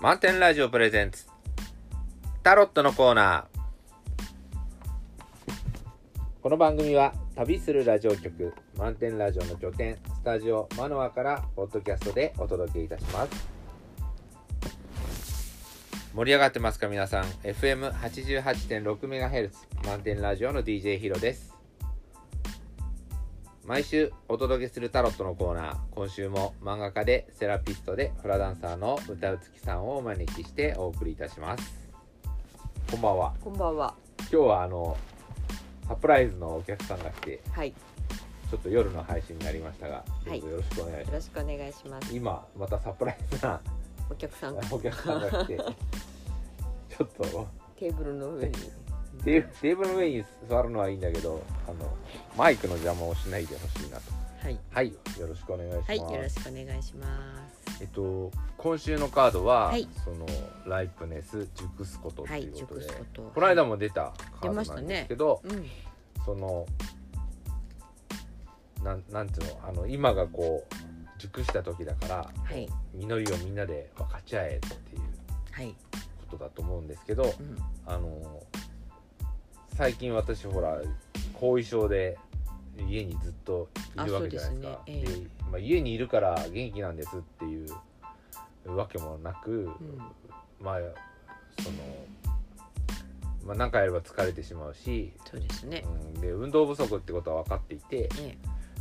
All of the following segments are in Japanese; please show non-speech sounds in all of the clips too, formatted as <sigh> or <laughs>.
満点ラジオプレゼンツ。タロットのコーナー。この番組は旅するラジオ局満点ラジオの拠点スタジオマノアからポッドキャストでお届けいたします。盛り上がってますか皆さん？FM88.6MHz 満点ラジオの DJ ヒロです。毎週お届けするタロットのコーナー今週も漫画家でセラピストでフラダンサーの歌うつきさんをお招きしてお送りいたしますこんばんはこんばんは。今日はあのサプライズのお客さんが来てはい。よちょっと夜の配信になりましたがどはいうぞよろしくお願いします、ろしくお願いします。今またサプライズなお客さんがお客さんが来て <laughs> ちょっとテーブルの上に。テーブルの上に座るのはいいんだけどあのマイクの邪魔をしないでほしいなとはい。はいよろしくお願いします、はい。よろしくお願いします。えっと今週のカードは、はいそのライプネス熟すこととはいい。うことで、熟すこと。この間も出たカードなんですけど、うん。そのなんなんていうのあの今がこう熟した時だから、はい。実りをみんなで分かち合えっていうはい。ことだと思うんですけど、うん。あの最近私ほら後遺症で家にずっといるわけじゃないですかですねえでまあ、家にいるから元気なんですっていうわけもなく、うん。まあその、まあ、何回やれば疲れてしまうし、そうですね。うん、で運動不足ってことは分かっていてえ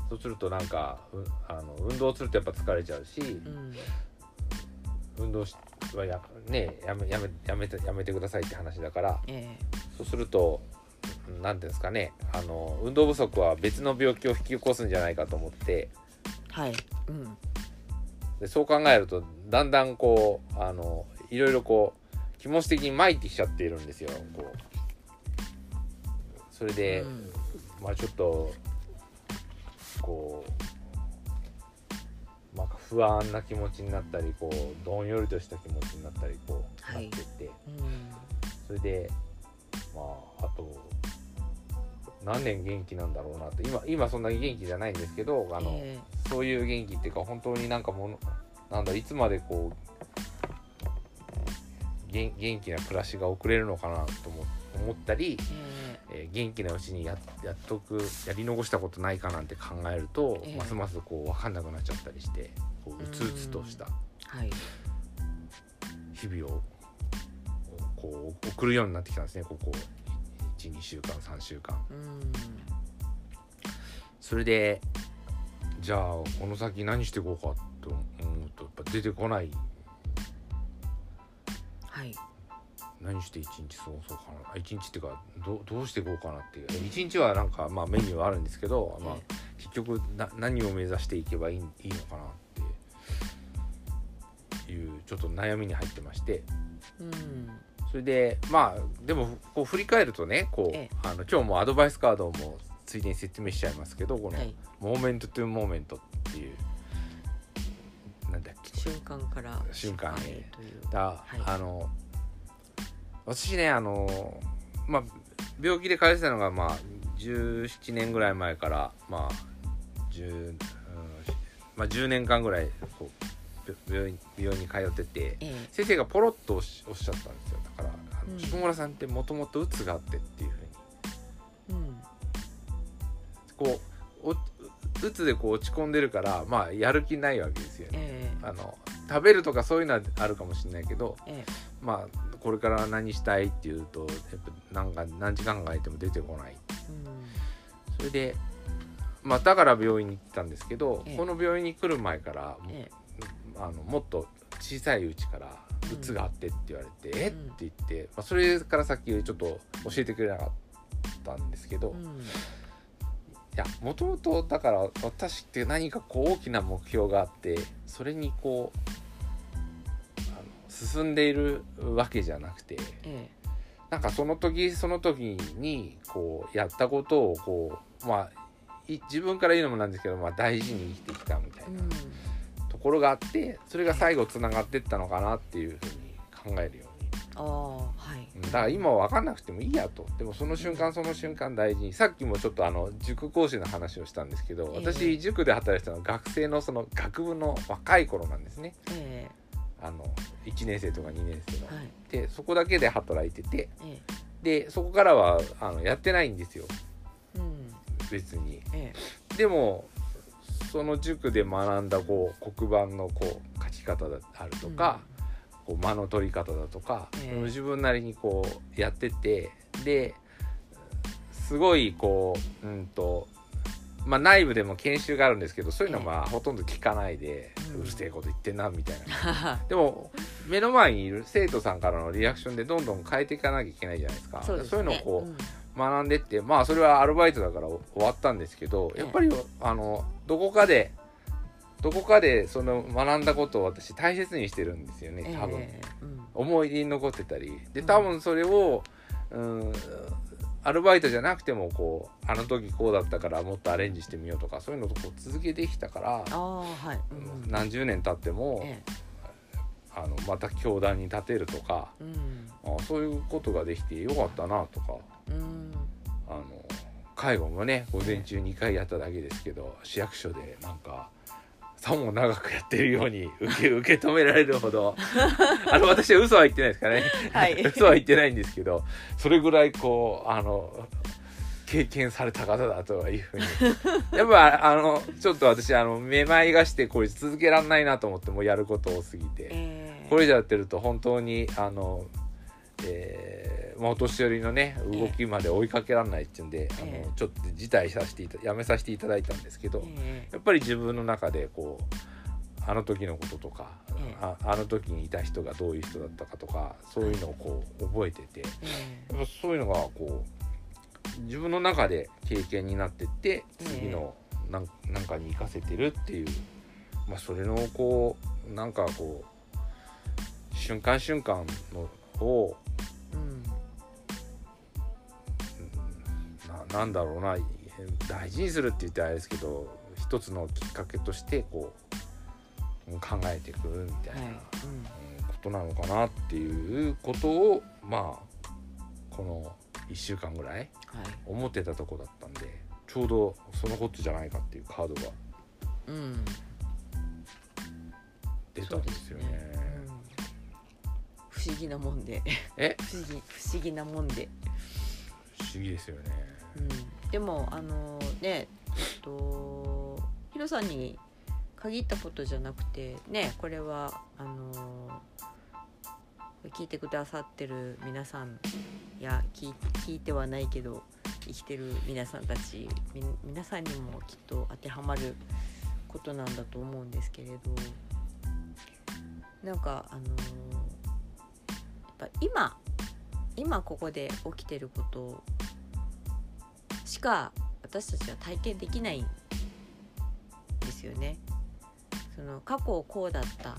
そうするとなんかうあの運動するとやっぱ疲れちゃうしえ。うん。運動しはや,、ね、やめやめやめてやめてくださいって話だからえそうすると何ていうんですかねあの運動不足は別の病気を引き起こすんじゃないかと思ってえ。はい。うん。でそう考えるとだんだんこうあのいろいろこう気持ち的に参ってきちゃっているんですよ。こうそれで、うんまあちょっとこう、まあ、不安な気持ちになったりこうどんよりとした気持ちになったりこう、はいなってってうん。それでまああと何年元気なんだろうなって今今そんなに元気じゃないんですけどあの、えそういう元気っていうか本当になんかものなんだいつまでこう元元気な暮らしが送れるのかなと思思ったり、え。ええー元気なうちにややっとくやり残したことないかなんて考えると、ええますますこう分かんなくなっちゃったりしてこううつうつとした。日々をこう送るようになってきたんですねここ12週間3週間。うん。それでじゃあこの先何していこうかと思うとやっぱ出てこないはい。何して一日過ごそうかなあ一日っていうかどうどうしていこうかなっていう一日はなんかまあメニューはあるんですけど、まあ、結局な何を目指していけばいいいいのかなっていうちょっと悩みに入ってましてうん。それでまあでもこう振り返るとねこう、ええあの今日もアドバイスカードもついでに説明しちゃいますけどこの、はい。 moment to moment っていうなんだっけ？瞬間から。瞬間へへという。だ、はいあの私ねあのまあ病気で通ってたのがまあ17年ぐらい前からまあ 10,、うんまあ、10年間ぐらいこう病病院病院に通っててええ。先生がポロッとおっしゃったんですよだからあの、うん下村さんってもともとうつがあってっていうふうにうん。こうおうつでこう落ち込んでるからまあやる気ないわけですよね。ええ。あの食べるとかそういうのはあるかもしれないけどええ。まあこれから何したいっていうとやっぱなんか何時間考えても出てこないうん。それでまあだから病院に行ってたんですけど、ええこの病院に来る前から、えあのもっと小さいうちからうつがあってって言われて、え？っうんて言って、まあ、それから先ちょっと教えてくれなかったんですけど、いうん。やもともとだから私って何かこう大きな目標があってそれにこうあの進んでいるわけじゃなくてえなんかその時その時にこうやったことをこうまあい自分から言うのもなんですけど、まあ、大事に生きてきたみたいえ。う。なんところがあってそれが最後つながってったのかなっていうふうに考えるように。ああ。はい。うんだから今は分かんなくてもいいやと。でもその瞬間その瞬間大事に。さっきもちょっとあの塾講師の話をしたんですけどええ。私塾で働いてたのは学生のその学部の若い頃なんですね。えあの1年生とか2年生の。はい。でそこだけで働いててえでそこからはあのやってないんですよ。えうん。別に。え。でもその塾で学んだこう黒板のこう書き方であるえとか、こう間の取り方だとか、ええ。自分なりにこうやっててですごいこううんとまあ内部でも研修があるんですけどそういうのはまあほとんど聞かないで、ううんるせえこと言ってんなみたいな。う <laughs> んでも目の前にいる生徒さんからのリアクションでどんどん変えていかなきゃいけないじゃないですか。そうね。いうのをこう、うん学んでってまあそれはアルバイトだから終わったんですけどやっぱりあのどこかでどこかでその学んだことを私大切にしてるんですよね多分、ええうん。思い出に残ってたり。でうん。多分それをうんアルバイトじゃなくてもこうあの時こうだったからもっとアレンジしてみようとかそういうのとこう続けてきたからはい。うん。うん何十年経ってもえあのまた教壇に立てるとかえうん。あそういうことができてよかったなとかうんあの介護もね午前中2回やっただけですけど市役所でなんかさも長くやってるように受け受け止められるほど <laughs> あの私は嘘は言ってないですからね、はい。<laughs> 嘘は言ってないんですけどそれぐらいこうあの経験された方だというふうに。<laughs> やっぱあのちょっと私あのめまいがしてこれ続けられないなと思ってもうやること多すぎて。ええ。これ以上やってると本当にあの、えーまあ、お年寄りのね動きまで追いかけられないっていうんで、あえ。えのちょっと辞退させていたやめさせていただいたんですけど、えやっぱり自分の中でこうあの時のこととか、ええ。ああの時にいた人がどういう人だったかとかそういうのをこう覚えててええ。やっぱそういうのがこう自分の中で経験になってって次のなんなんかに生かせてるっていう、まあ、それのこうなんかこう瞬間瞬間のをななんだろうな大事にするって言ってあれですけど一つのきっかけとしてこううん考えてくるみたいな、はい。うん。うんことなのかなっていうことをまあこの1週間ぐらいはい。思ってたとこだったんでちょうどそのことじゃないかっていうカードがうん。出たんですよね。うん。不思議なもんで。え？不思議不思議なもんで、不思議ですよね。うん、でもあのねえっとヒロさんに限ったことじゃなくてねこれはあの聞いてくださってる皆さんや聞い聞いてはないけど生きてる皆さんたち皆さんにもきっと当てはまることなんだと思うんですけれどなんかあのやっぱ今今ここで起きてることしか私たちは体験できないんですよね。その過去こうだったっ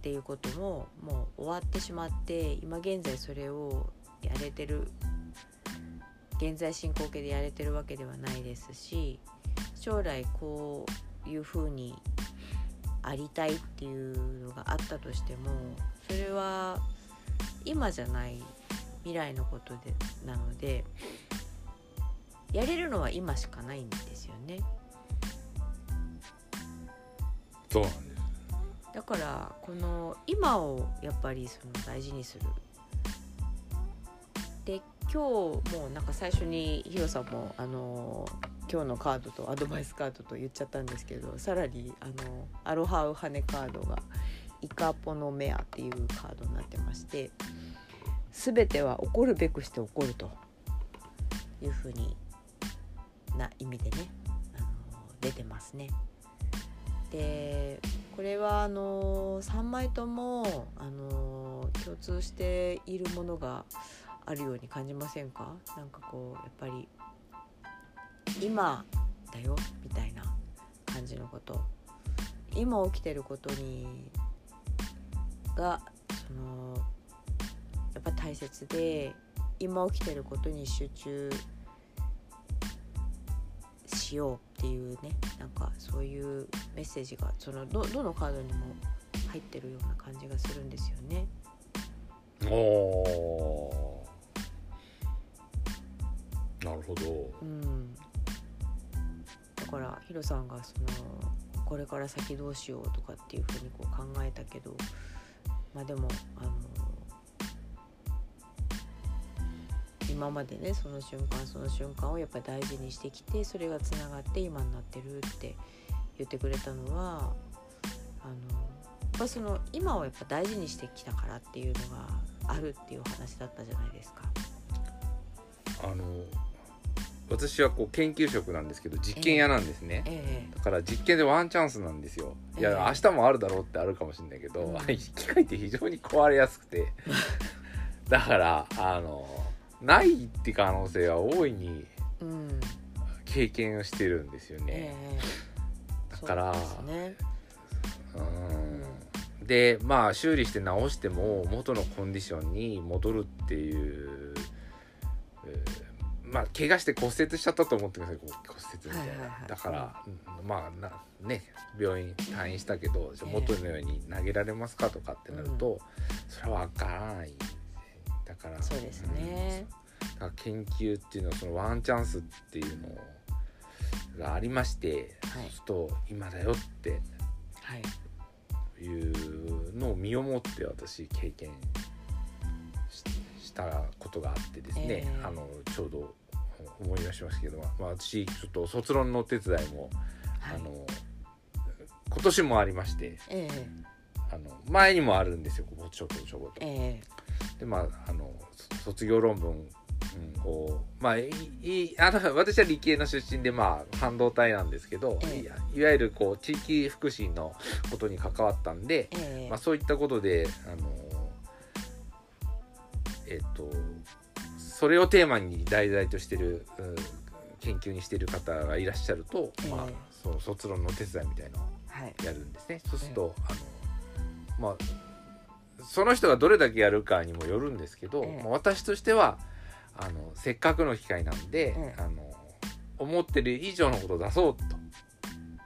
ていうことももう終わってしまって今現在それをやれてる現在進行形でやれてるわけではないですし将来こういうふうにありたいっていうのがあったとしてもそれは今じゃない未来のことでなのでやれるのは今しかないんですよねそうなんです。だからこの今をやっぱりその大事にするで今日もうなんか最初にヒロさんもあの今日のカードとアドバイスカードと言っちゃったんですけどさらにあのアロハウハネカードがイカポノメアっていうカードになってまして全ては起こるべくして起こるというふうにな意味でねあの出てますね。でこれはあの3枚ともあの共通しているものがあるように感じませんか？なんかこうやっぱり今だよみたいな感じのこと今起きてることにがそのやっぱ大切で今起きてることに集中してようっていうねなんかそういうメッセージがそのどどのカードにも入ってるような感じがするんですよね。おーなるほど。うん、だからヒロさんがそのこれから先どうしようとかっていうふうにこう考えたけどまあでもあの今までねその瞬間その瞬間をやっぱり大事にしてきてそれがつながって今になってるって言ってくれたのはあのやっぱその今をやっぱ大事にしてきたからっていうのがあるっていうお話だったじゃないですか。あの私はこう研究職なんですけど実験屋なんですね、えだから実験でワンチャンスなんですよ。いや、ええ明日もあるだろうってあるかもしれないけど、うん。<laughs> 機械って非常に壊れやすくて。<laughs> だからあのないって可能性は大いにえうん経験をしてるんですよね、ええ。だからね。うん。でまあ修理して直しても元のコンディションに戻るっていう、えーまあ怪我して骨折しちゃったと思ってください。骨折みたいな、はいはいはい。だから、うんまあなね病院退院したけどじゃ元のように投げられますかとかってなると、それは分からないから。そうですね。うんだから研究っていうのはそのワンチャンスっていうのがありまして、はい。そうすると今だよって。はい。いうのを身をもって私経験ししたことがあってですね、ええ。あのちょうど思い出しますけど、まあ、私ちょっと卒論のお手伝いも、はい。あの今年もありましてええ。あの前にもあるんですよちょこちょこと。えでまああのそ卒業論文うんをまあいいあの私は理系の出身でまあ半導体なんですけど、ええ。いわゆるこう地域福祉のことに関わったんで、ええ。えまあ、そういったことであのえっ、とそれをテーマに題材としてる、うん研究にしてる方がいらっしゃると、ええ。まあ、その卒論のお手伝いみたいなのをはい。やるんですね。そうすると、あのまあその人がどれだけやるかにもよるんですけど、ええ。まあ私としてはあのせっかくの機会なんで、ええ。あの思ってる以上のことを出そう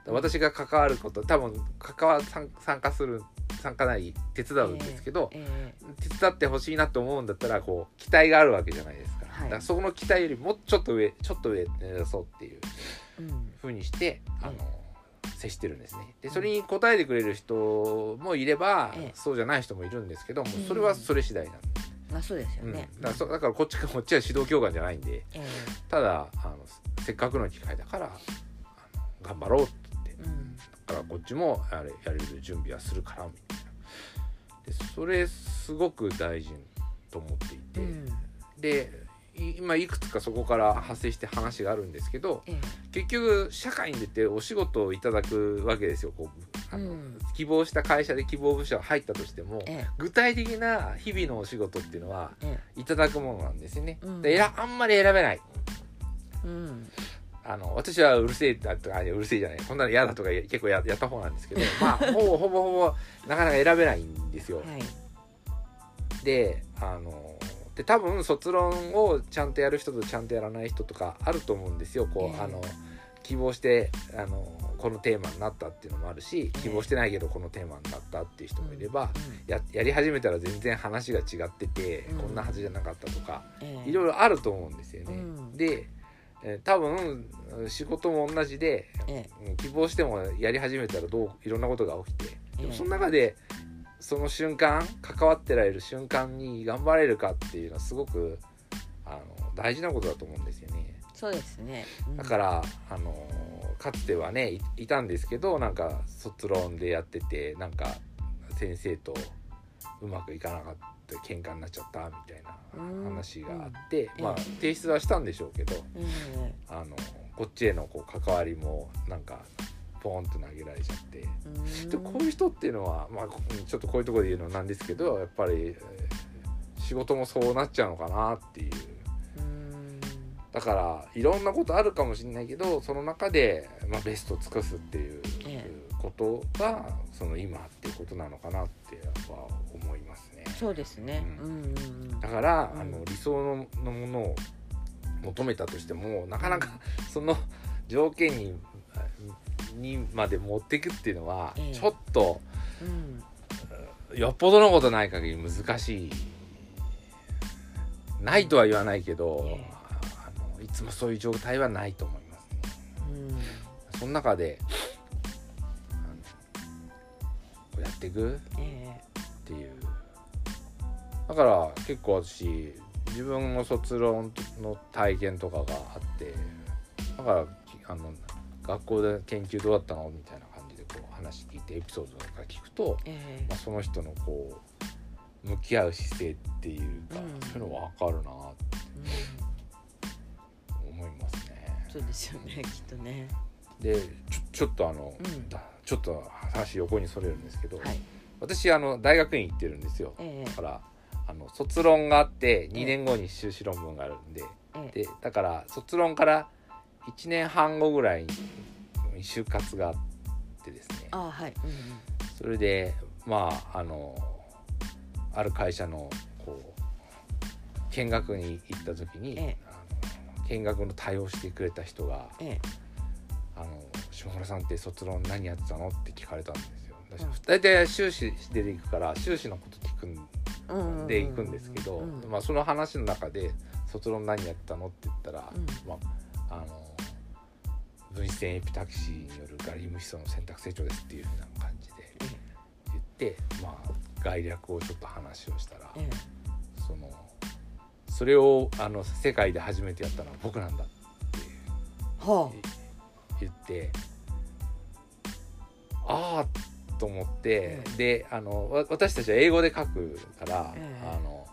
と。私が関わること多分関わ参参加する参加なり手伝うんですけど、ええ手伝ってほしいなと思うんだったらこう期待があるわけじゃないですか,、はい。だからそこの期待よりもうちょっと上ちょっと上目指そうっていううん。ふうにしてあの、うん接してるんですね。でそれに応えてくれる人もいれば、ええ。そうじゃない人もいるんですけどもうんそれはそれ次第なんで、まあそうですようん。ねだからそだからこっちこっちは指導教官じゃないんでえただあのせっかくの機会だからあの頑張ろうって。言ってえうん。だからこっちもあれやれる準備はするからみたいな。でそれすごく大事と思っていて、うん。でい今いくつかそこから派生して話があるんですけどえ結局社会に出てお仕事をいただくわけですよこうあの、うん。希望した会社で希望部署が入ったとしてもええ。具体的な日々のお仕事っていうのはえいただくものなんですよね。うん。で選あんまり選べない。えうん。あの私はうるせえだとかうるせえじゃないこんなの嫌だとか結構ややった方なんですけど <laughs> まあほぼほぼほぼなかなか選べないんですよ。はい。であので多分卒論をちゃんとやる人とちゃんとやらない人とかあると思うんですよ。こう、ええ。あの希望してあのこのテーマになったっていうのもあるしええ。希望してないけどこのテーマになったっていう人もいれば、うんややり始めたら全然話が違ってて、うん。こんなはずじゃなかったとかええ。いろいろあると思うんですよね。うん。で、えー多分仕事も同じで、希望してもやり始めたらどういろんなことが起きてでもええ。その中でその瞬間関わってられる瞬間に頑張れるかっていうのはすごくあの大事なことだと思うんですよね。そうですね。うん。だから、あのかつてはねいいたんですけどなんか卒論でやっててなんか先生とうまくいかなかった喧嘩になっちゃったみたいなうん話があって、うん。まあ提出はしたんでしょうけどええあのこっちへのこう関わりもなんかポーンと投げられちゃって。うん。でこういう人っていうのは、まあ、こちょっとこういうところで言うのなんですけどやっぱり、えー仕事もそうなっちゃうのかなっていう。うん。だからいろんなことあるかもしれないけどその中で、まあ、ベストを尽くすっていうえことがその今っていうことなのかなっては思いますね。そうですね。ううんんうんうん。だから、うん。あの理想ののものを求めたとしてもなかなかその条件ににまで持っていくっていうのは、ええ。ちょっとうん。よっぽどのことない限り難しい。ないとは言わないけど、ええ。あのいつもそういう状態はないと思いますね。うん。その中でこうやっていくえ。っていう。だから結構私自分の卒論の体験とかがあってだからあの学校で研究どうだったの？みたいな感じでこう話聞いてエピソードとか聞くと、えまあ、その人のこう向き合う姿勢っていうか、うん。そういうの分かるなとうん思いますね。そうですよねきっとね。でちょちょっとあの、うん。だちょっと話横にそれるんですけど、はい。私あの大学院行ってるんですよ。えだからあの卒論があって2年後に修士論文があるんで,、ええ。でだから卒論から1年半後ぐらいに就活があってですね。あはい。うんうん。それでまああのある会社のこう見学に行った時に、ええ。あの見学の対応してくれた人がえ「あの下村さんって卒論何やってたの?」って聞かれたんですよ。大体修士で行くから修士のこと聞くんで行くんですけど、まあ、その話の中で「卒論何やったの?」って言ったら、うん。まあ、あの分子線エピタキシーによるガリウムヒ素の選択成長ですっていうふうな感じで言って、まあ、概略をちょっと話をしたら、ええ。そのそれをあの世界で初めてやったのは僕なんだっては言ってああと思って、うんであのわ私たちは英語で書くから、ええ。あの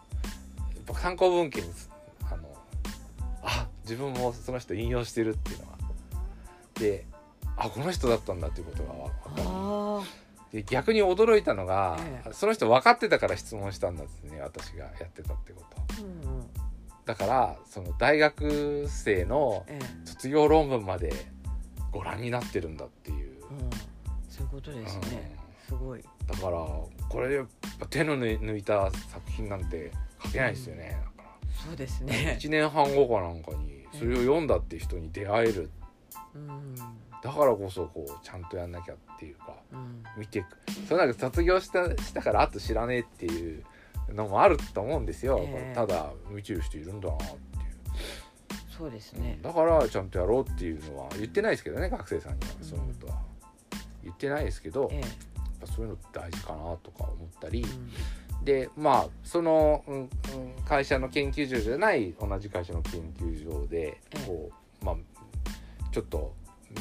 参考文献にすあのあ自分もその人引用してるっていうのはであこの人だったんだっていうことが分かる。あ。で逆に驚いたのが、ええ。その人分かってたから質問したんだですね私がやってたってこと。あうんうん。だからその大学生のええ。卒業論文までご覧になってるんだっていう、うん。そういうことですね。すごい。だからこれやっぱ手の抜いた作品なんて書けないですよね、だからそうですね。1年半後かなんかにそれを読んだって人に出会えるうんだからこそこうちゃんとやんなきゃっていうかうん。見ていくそれなんか卒業したしたからあと知らねえっていうのもあると思うんですよ、ええ。ただ見てる人いるんだなっていう、そうですね。だからちゃんとやろうっていうのは言ってないですけどね学生さんにはそのことは、言ってないですけど、えやっぱそういうの大事かなとか思ったり。でまあその、うんうん会社の研究所じゃない同じ会社の研究所でええ。こう、まあちょっと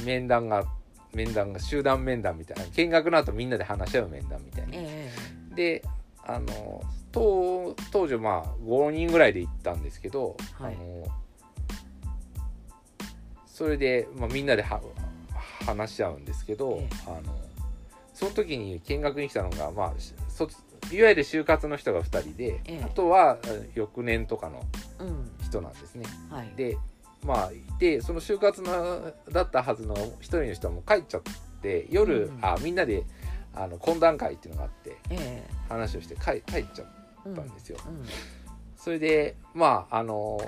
面談が面談が集団面談みたいな。見学の後みんなで話し合う面談みたいな。えであの当当時まあ5人ぐらいで行ったんですけど、はい。あのそれで、まあ、みんなでは話し合うんですけど、ええ。あのその時に見学に来たのが、まあ、いわゆる就活の人が2人で、ええ。あとはえ翌年とかの人なんですね。はい。でまあいてその就活のだったはずの一人の人はもう帰っちゃって夜、うんあみんなであの懇談会っていうのがあってえ話をして帰帰っちゃったんですよ。うんそれでまああの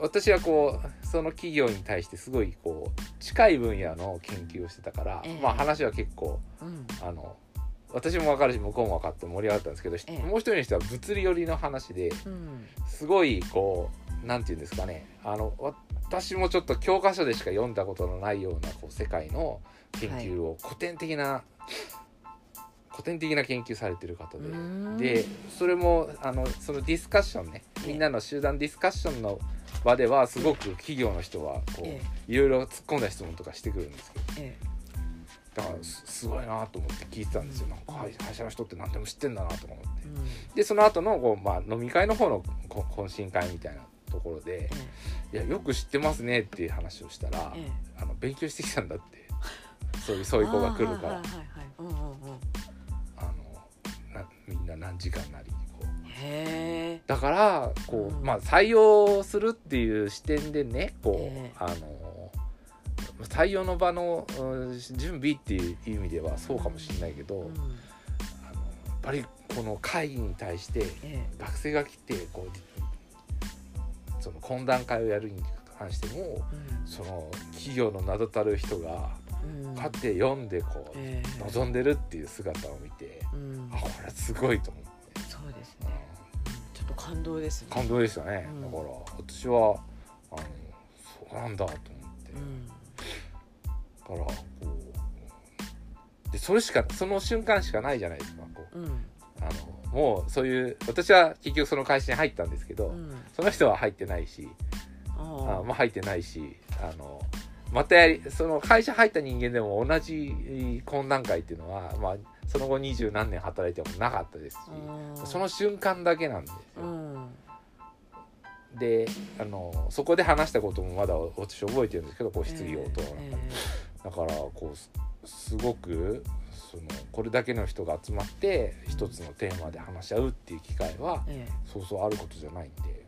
私はこうその企業に対してすごいこう近い分野の研究をしてたから、ええ。まあ話は結構うん。あの私も分かるし向こうも分かって盛り上がったんですけど、ええ。もう一人の人は物理寄りの話でうん。すごいこうなんていうんですかね。あの私もちょっと教科書でしか読んだことのないようなこう世界の研究を古典的な、古典的な研究されてる方で。でそれもあのそのディスカッションね。ええ。みんなの集団ディスカッションの場ではすごく企業の人はこう、えいろいろ突っ込んだ質問とかしてくるんですけど。えだからすすごいなと思って聞いてたんですよ、なんか会会社の人って何でも知ってんだなとか思って。え。うん。でその後のこうまあ飲み会の方のこ懇親会みたいなところでえ「いやよく知ってますね」っていう話をしたらええ「あの勉強してきたんだ」って。<laughs> そういうえそういう子が来るから。みんな何時間なりこう。だからこう、うん。まあ採用するっていう視点でねこう、ええ。あの採用の場のうん準備っていう意味ではそうかもしれないけど、うん。あのやっぱりこの会議に対してえ。学生が来てこうその懇談会をやるに関してもえうん。その企業の名だたる人がうん。買って読んでこうええ。望んでるっていう姿を見てうん。あこれすごいと思って、そうですうん。ねちょっと感動ですね。感動でしたね、うん。だから私はあのそうなんだと思って、うん。だからこうでそれしかその瞬間しかないじゃないですかこう。うんあのもうそういう私は結局その会社に入ったんですけど、うん。その人は入ってないしああまあ入ってないしあのまたやりその会社入った人間でも同じ懇談会っていうのは、まあ、その後二十何年働いてもなかったですし、あその瞬間だけなんですよ。うん。であのそこで話したこともまだ私覚えてるんですけどこう質疑応答えだからこうすすごくそのこれだけの人が集まって一つのテーマで話し合うっていう機会はええ。えそうそうあることじゃないんで、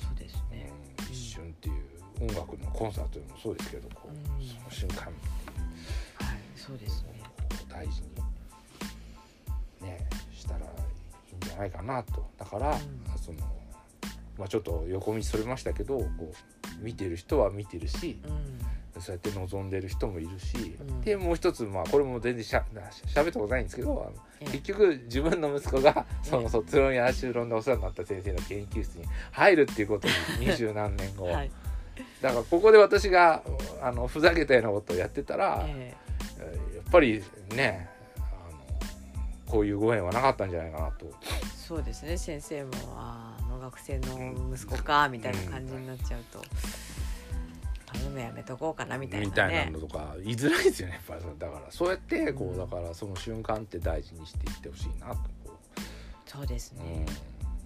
そうですうんね。うん。一瞬っていう音楽のコンサートでもそうですけどこう、うん。その瞬間。はいそうですね。大事にねしたらいいんじゃないかなと。だから、うん。その、まあ、ちょっと横道それましたけどこう見てる人は見てるしうんそうやって望んでる人もいるし、うん。でもう一つまあこれも全然しゃ <laughs> しゃべったことないんですけどええ。結局自分の息子がそえ。えの卒論や修論でお世話になった先生の研究室に入るっていうことに二十何年後、はい。だからここで私があのふざけたようなことをやってたら、ええ。ーやっぱりねあのこういうご縁はなかったんじゃないかなと。えそうですね。先生もあの学生の息子かみたいな感じになっちゃうと頼むやめとこうかなみたいなね。みたいなのとか言いづらいですよねやっぱり。だからそうやってこうだからその瞬間って大事にしていってほしいなと。こそうですう、ね、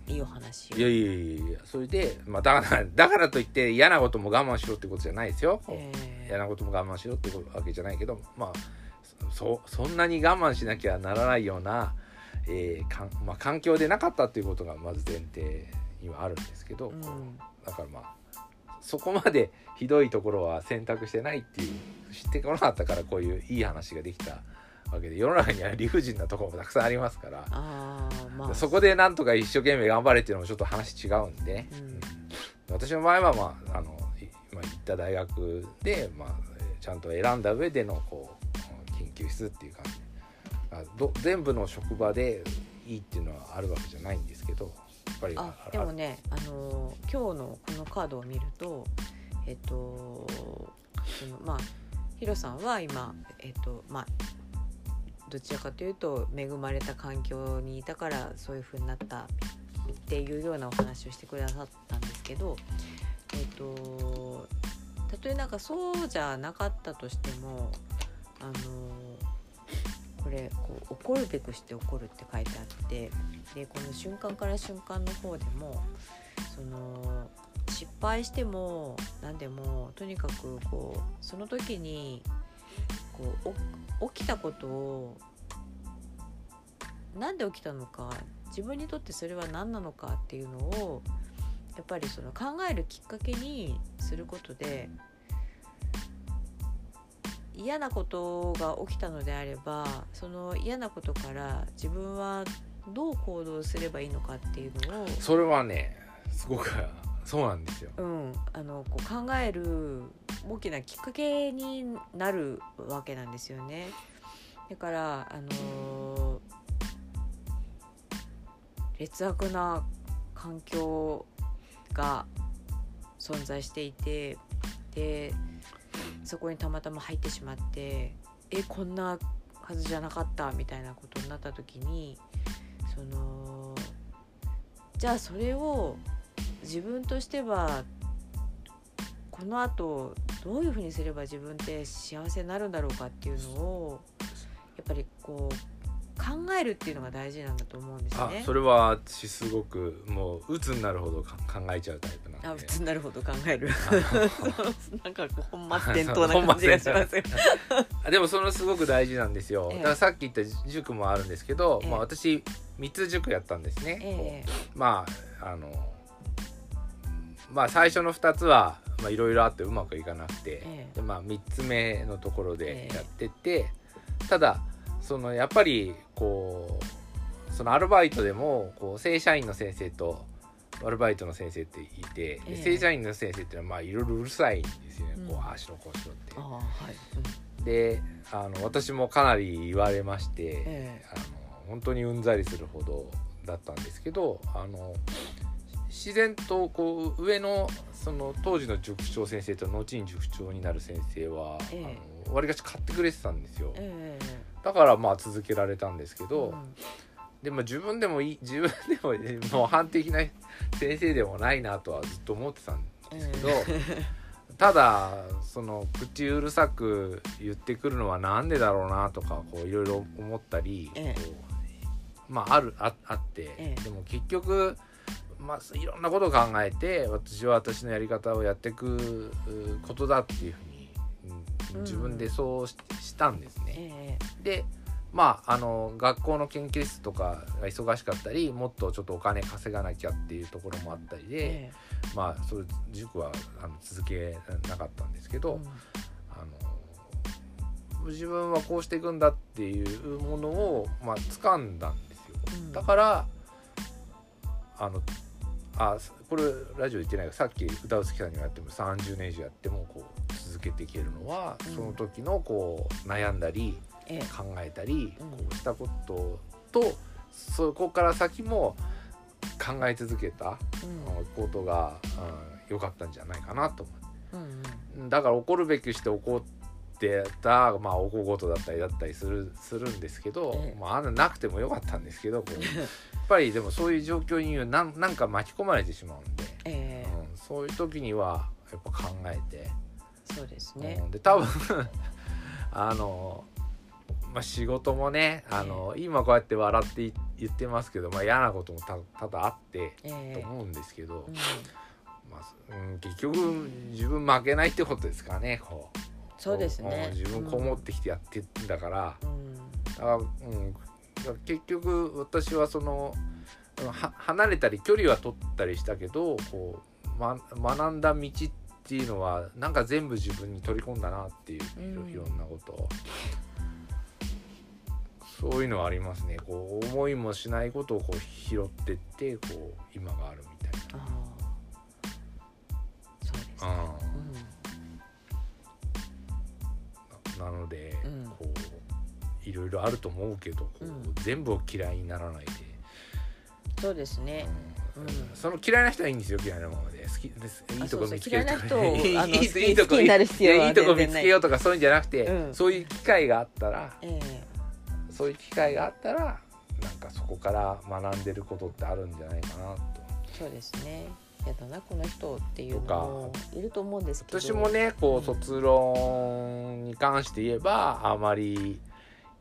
いいお話を。いやいやいやいや。それで、まあ、だからだからといって嫌なことも我慢しろってことじゃないですよ、ええ。嫌なことも我慢しろってわけじゃないけどまあそそんなに我慢しなきゃならないような、えーかんまあ、環境でなかったっていうことがまず前提にはあるんですけど、うん。だからまあそこまでひどいところは選択してないっていう知ってこなかったからこういういい話ができたわけで世の中には理不尽なところもたくさんありますから、まあ。そこでなんとか一生懸命頑張れっていうのもちょっと話違うんで。ね、うん。うん私の場合はまああのいまあ、行った大学で、まあ、えーちゃんと選んだ上でのこう研究室っていう感じあど全部の職場でいいっていうのはあるわけじゃないんですけどぱりあでもねあのー今日のこのカードを見るとえっとそのまあヒロさんは今えっとまあどちらかというと恵まれた環境にいたからそういう風になったっていうようなお話をしてくださったんですけどえっとたとえなんかそうじゃなかったとしてもあのこれこう怒るべくして怒るって書いてあってでこの瞬間から瞬間の方でもその失敗しても何でもとにかくこうその時にこう起きたことをなんで起きたのか自分にとってそれは何なのかっていうのをやっぱりその考えるきっかけにすることで嫌なことが起きたのであればその嫌なことから自分はどう行動すればいいのかっていうのを、それはねすごくそうなんですよ。うん、あのこう考える大きなきっかけになるわけなんですよね。だからあの劣悪な環境が存在していてでそこにたまたま入ってしまってえこんなはずじゃなかったみたいなことになった時にそのじゃあそれを自分としてはこのあとどういうふうにすれば自分って幸せになるんだろうかっていうのをやっぱりこう考えるっていうのが大事なんだと思うんですね。あそれは私すごくもう鬱になるほどか考えちゃうタイプなんで。あ普通になるほど考える。<laughs> なんか本末転倒な感じがしますよ。<laughs> あでもそれすごく大事なんですよ、ええ。だからさっき言った塾もあるんですけど、ええ。まあ、私3つ塾やったんですね、えまああのまあ最初の2つはまあいろいろあってうまくいかなくて、ええ。でまあ、3つ目のところでええ。やってて、ただそのやっぱりこうそのアルバイトでもこう正社員の先生とアルバイトの先生っていて、でええ。正社員の先生っていうのはまあいろいろうるさいんですよね、こうん。うああしろこうしろって。あ。あはい、であの私もかなり言われまして、えあの本当にうんざりするほどだったんですけどあの自然とこう上のその当時の塾長先生と後に塾長になる先生は、ええ。あのかし買ってくれてたんですよ。ええだからまあ続けられたんですけど、うん。でも自分でもいい自分でももう反的な先生でもないなとはずっと思ってたんですけど、ただその口うるさく言ってくるのはなんでだろうなとかこういろいろ思ったり、うまああるああって、ええ。でも結局まあいろんなことを考えて私は私のやり方をやっていくうことだっていうふう自分でそうししたんですね。えでまああの学校の研究室とかが忙しかったりもっとちょっとお金稼がなきゃっていうところもあったりえで、えまあそういう塾はあの続けなかったんですけど、えうん。あの自分はこうしていくんだっていうものを、まあ掴んだんですよ。うん。だからあのあこれラジオ言ってないけどさっき歌う好きさんにもやっても30年以上やってもこう続けていけるのは、うん。その時のこう悩んだりええ。考えたり、うん。こうしたこととそこから先も考え続けたうん。ことが良、うん、かったんじゃないかなと思う。んうん。うだから怒るべきして怒ってた、まあ、お小言だったりだったりするするんですけど、ええ。まあ、あんななくてもよかったんですけど <laughs> やっぱりでもそういう状況になんなんか巻き込まれてしまうんで、ええ。うん、そういう時にはやっぱ考えて。そうですね。うん。で多分 <laughs> あの、まあ、仕事もねあの、今こうやって笑ってい言ってますけど、まあ、嫌なこともた多々あってええ。と思うんですけど、うん。まあうん、結局自分負けないってことですかねこう。そうですね。自分こもってきてやってんだから,、うん。あうん、結局私はそのは離れたり距離は取ったりしたけどこう、ま、学んだ道っていうのはなんか全部自分に取り込んだなっていういろうんなことを。そういうのはありますね。こう思いもしないことをこう拾ってってこう今があるみたいああそうですね。な。うん。なので、うん。こういろいろあると思うけどこう、うん。全部を嫌いにならないで。そうですねうん。うんその嫌いな人はいいんですよ嫌いなままで。好きですいいとこそうそう見つけるとか嫌いな人を <laughs> あのいい好きいいとこ好きになる必要はいやいいとこ見つけようとかそういうんじゃなくて、うん。そういう機会があったらええ。そういう機会があったらなんかそこから学んでることってあるんじゃないかなと。そうですね。やだなこの人っていうのもいると思うんですけど。私もねこうんう卒論に関して言えばあまり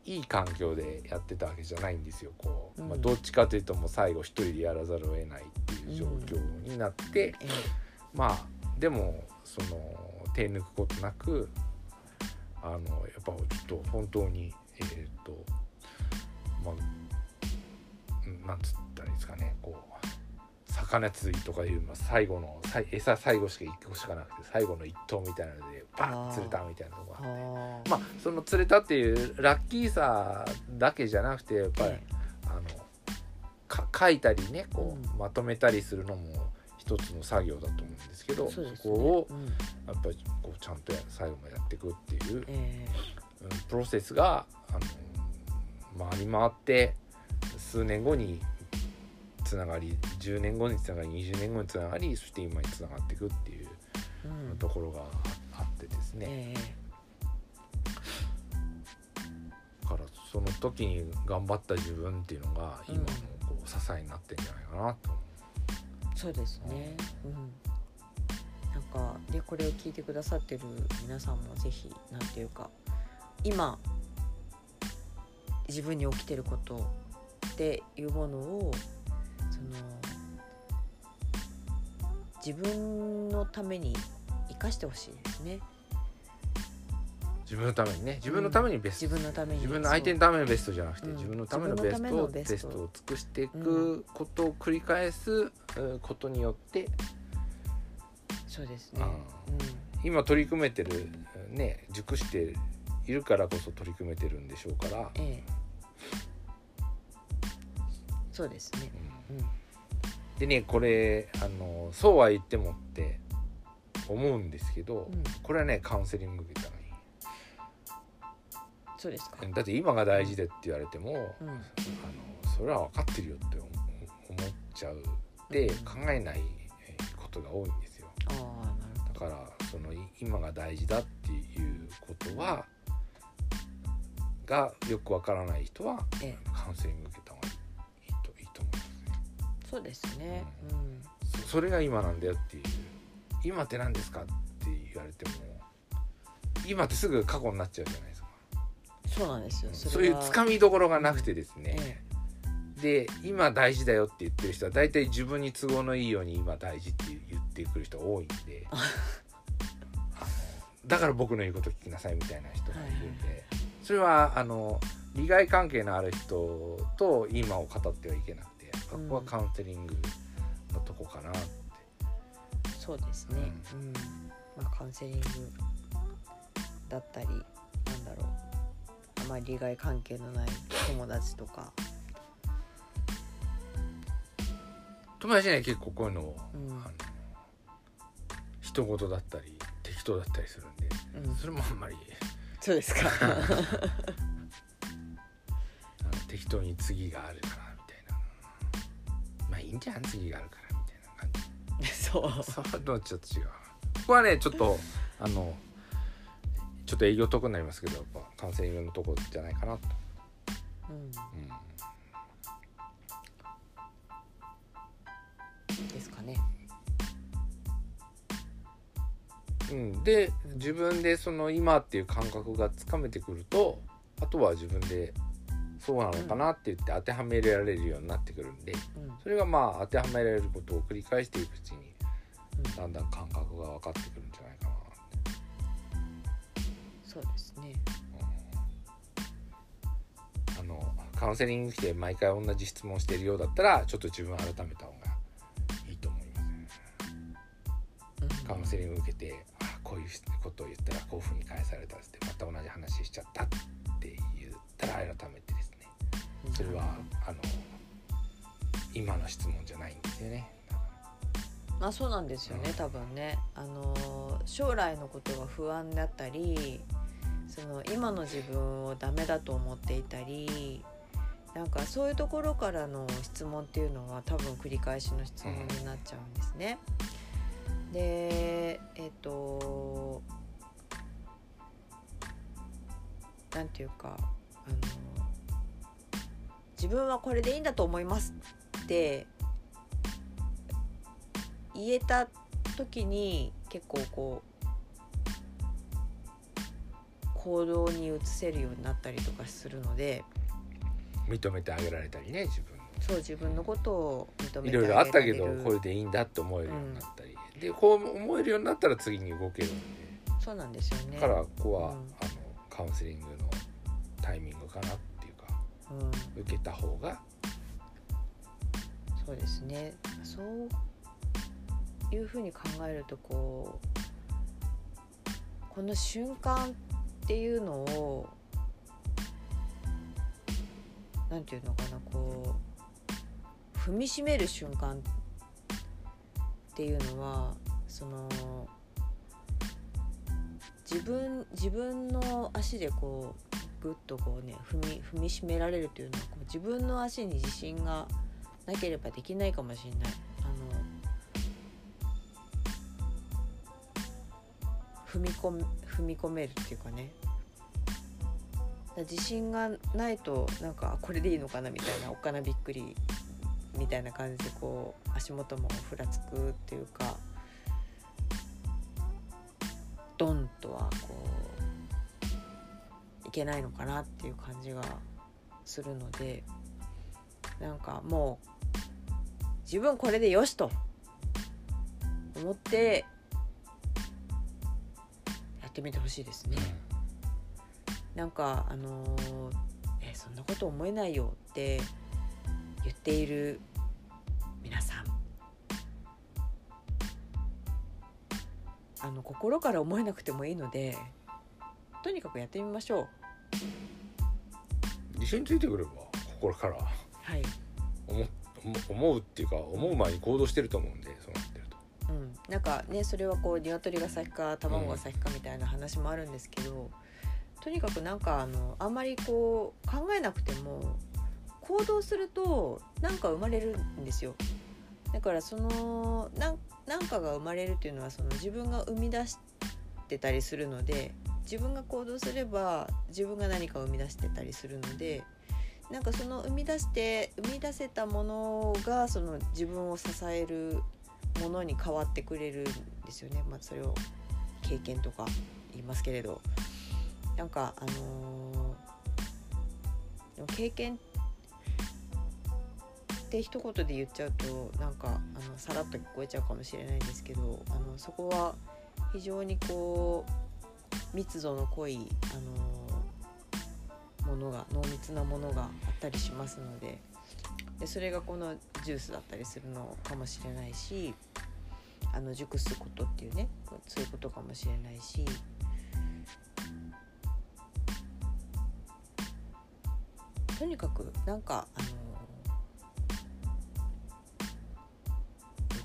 いい環境でやってたわけじゃないんですよこう、うん。まあ、どっちかというともう最後一人でやらざるを得ないっていう状況になって、えまあでもその手抜くことなくあのやっぱちょっと本当にえっ、とまあうんなんつったらいいですかねこう魚釣りとかいう、まあ、最後の餌最後しか1個しかなくて最後の1頭みたいなのでバッあー釣れたみたいなのがえはあまあその釣れたっていうラッキーさだけじゃなくてやっぱり、えあのか書いたりねこう、うん。まとめたりするのも一つの作業だと思うんですけどえそこをうんやっぱりこうちゃんとや最後までやっていくっていう、えうんプロセスがあの回り回って数年後につながり10年後につながり20年後につながりそして今につながっていくっていうところがあってですね、えだからその時に頑張った自分っていうのが今のこう支えになってんじゃないかなと。思えそうですね。うん。なんかでこれを聞いてくださってる皆さんもぜひなんていうか今自分に起きてることっていうものをその自分のために生かしてほしいですね。自分のためにね。自分のためにベスト、自分のために。自分の相手のためのベストじゃなくて、うん。自分のためのベストをベストを尽くしていくことを繰り返すうんことによって、そうですね。あ今取り組めてるね熟しているからこそ取り組めてるんでしょうから、うんええそうですね。うん。うんでねこれあのそうは言ってもって思うんですけど、うん。これはねカウンセリング受けたのそうですか。にだって今が大事でって言われても、うん。あのそれは分かってるよって思思っちゃうでうん。考えないえーことが多いんですよ。ああなるほだからそのい今が大事だっていうことはがよくわからない人はカウンセリング受けそうですね。うん。そそれが今なんだよっていう。今って何ですかって言われても今ってすぐ過去になっちゃうじゃないですか。そうなんですよ。そういうつかみみどころがなくてですね、えで今大事だよって言ってる人は大体自分に都合のいいように今大事って言ってくる人が多いんで。<laughs> だから僕の言うこと聞きなさいみたいな人がいるんで、それはあの利害関係のある人と今を語ってはいけなくてここはカウンセリングのとこかなって、えそうですね。うん、まあカウンセリングだったりなんだろう。あまり利害関係のない友達とか。友達には結構こういうのを、うん。あの人事だったり適当だったりするんでうん。それもあんまりそうですか。<laughs> 適当に次があるからいいんじゃん次があるからみたいな感じ。<laughs> そう。そういうのはちょっと違うここはねちょっと <laughs> あのちょっと営業得になりますけどやっぱカウンセリングのとこじゃないかなと、うん。ですかね。うんうん、で自分でその今っていう感覚がつかめてくるとあとは自分でそうなのかなって言って当てはめられるようになってくるんでうん。それがまあ当てはめられることを繰り返していくうちにうん。だんだん感覚が分かってくるんじゃないかなそうですね。あのカウンセリング来て毎回同じ質問してるようだったらちょっと自分改めた方がいいと思いますね。うん。カウンセリング受けてあこういうことを言ったらこういうふうに返されたってまた同じ話しちゃったって言ったら改めてそれはあの今の質問じゃないんですよね。まあそうなんですよね多分ね。あの将来のことが不安だったりその今の自分をダメだと思っていたりなんかそういうところからの質問っていうのは多分繰り返しの質問になっちゃうんですね。でえっ、となんていうかあの自分はこれでいいんだと思いますって言えた時に結構こう行動に移せるようになったりとかするので認めてあげられたりね自分。のそう自分のことを認めいてあげられる。ろいろあったけどこれでいいんだって思えるようになったり、でこう思えるようになったら次に動けるんで。そうなんですよね。だからここは、うん。あのカウンセリングのタイミングかなって受けた方が。そうですね。そういうふうに考えるとこうこの瞬間っていうのをなんていうのかなこう踏みしめる瞬間っていうのはその自分自分の足でこうぐっとこうね踏み踏みしめられるというのはこう自分の足に自信がなければできないかもしれない。あの踏み込め踏み込めるっていうかね自信がないとなんかこれでいいのかなみたいなおっかなびっくりみたいな感じでこう足元もふらつくっていうかドンとはこういけないのかなっていう感じがするのでなんかもう自分これでよしと思ってやってみてほしいですね。なんかあのーえそんなこと思えないよって言っている皆さんあの心から思えなくてもいいのでとにかくやってみましょう自信ついてくれば心から。うはい、思思思うっていうか思う前に行動してると思うんでそうなってると。うん、なんかねそれはこう鶏が先か卵が先かみたいな話もあるんですけど、とにかくなんかあのあんまりこう考えなくても行動するとなんか生まれるんですよ。だからそのなんなんかが生まれるっていうのはその自分が生み出してたりするので自分が行動すれば自分が何かを生み出してたりするのでなんかその生み出して生み出せたものがその自分を支えるものに変わってくれるんですよね、まあ、それを経験とか言いますけれど。なんかあのー、経験って一言で言っちゃうとなんかあのさらっと聞こえちゃうかもしれないんですけどあのそこは非常にこう密度の濃い、あのー、ものが濃密なものがあったりしますのででそれがこのジュースだったりするのかもしれないしあの熟すことっていうねそういうことかもしれないしとにかくなんかあの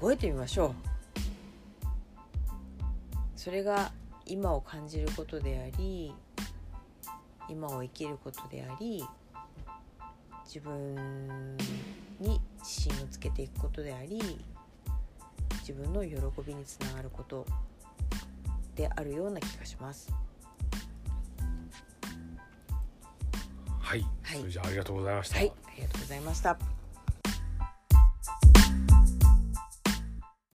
動いてみましょう。それが今を感じることであり今を生きることであり自分に自信をつけていくことであり自分の喜びにつながることであるような気がします。はい、はい、それじゃあありがとうございました。はい、ありがとうございました。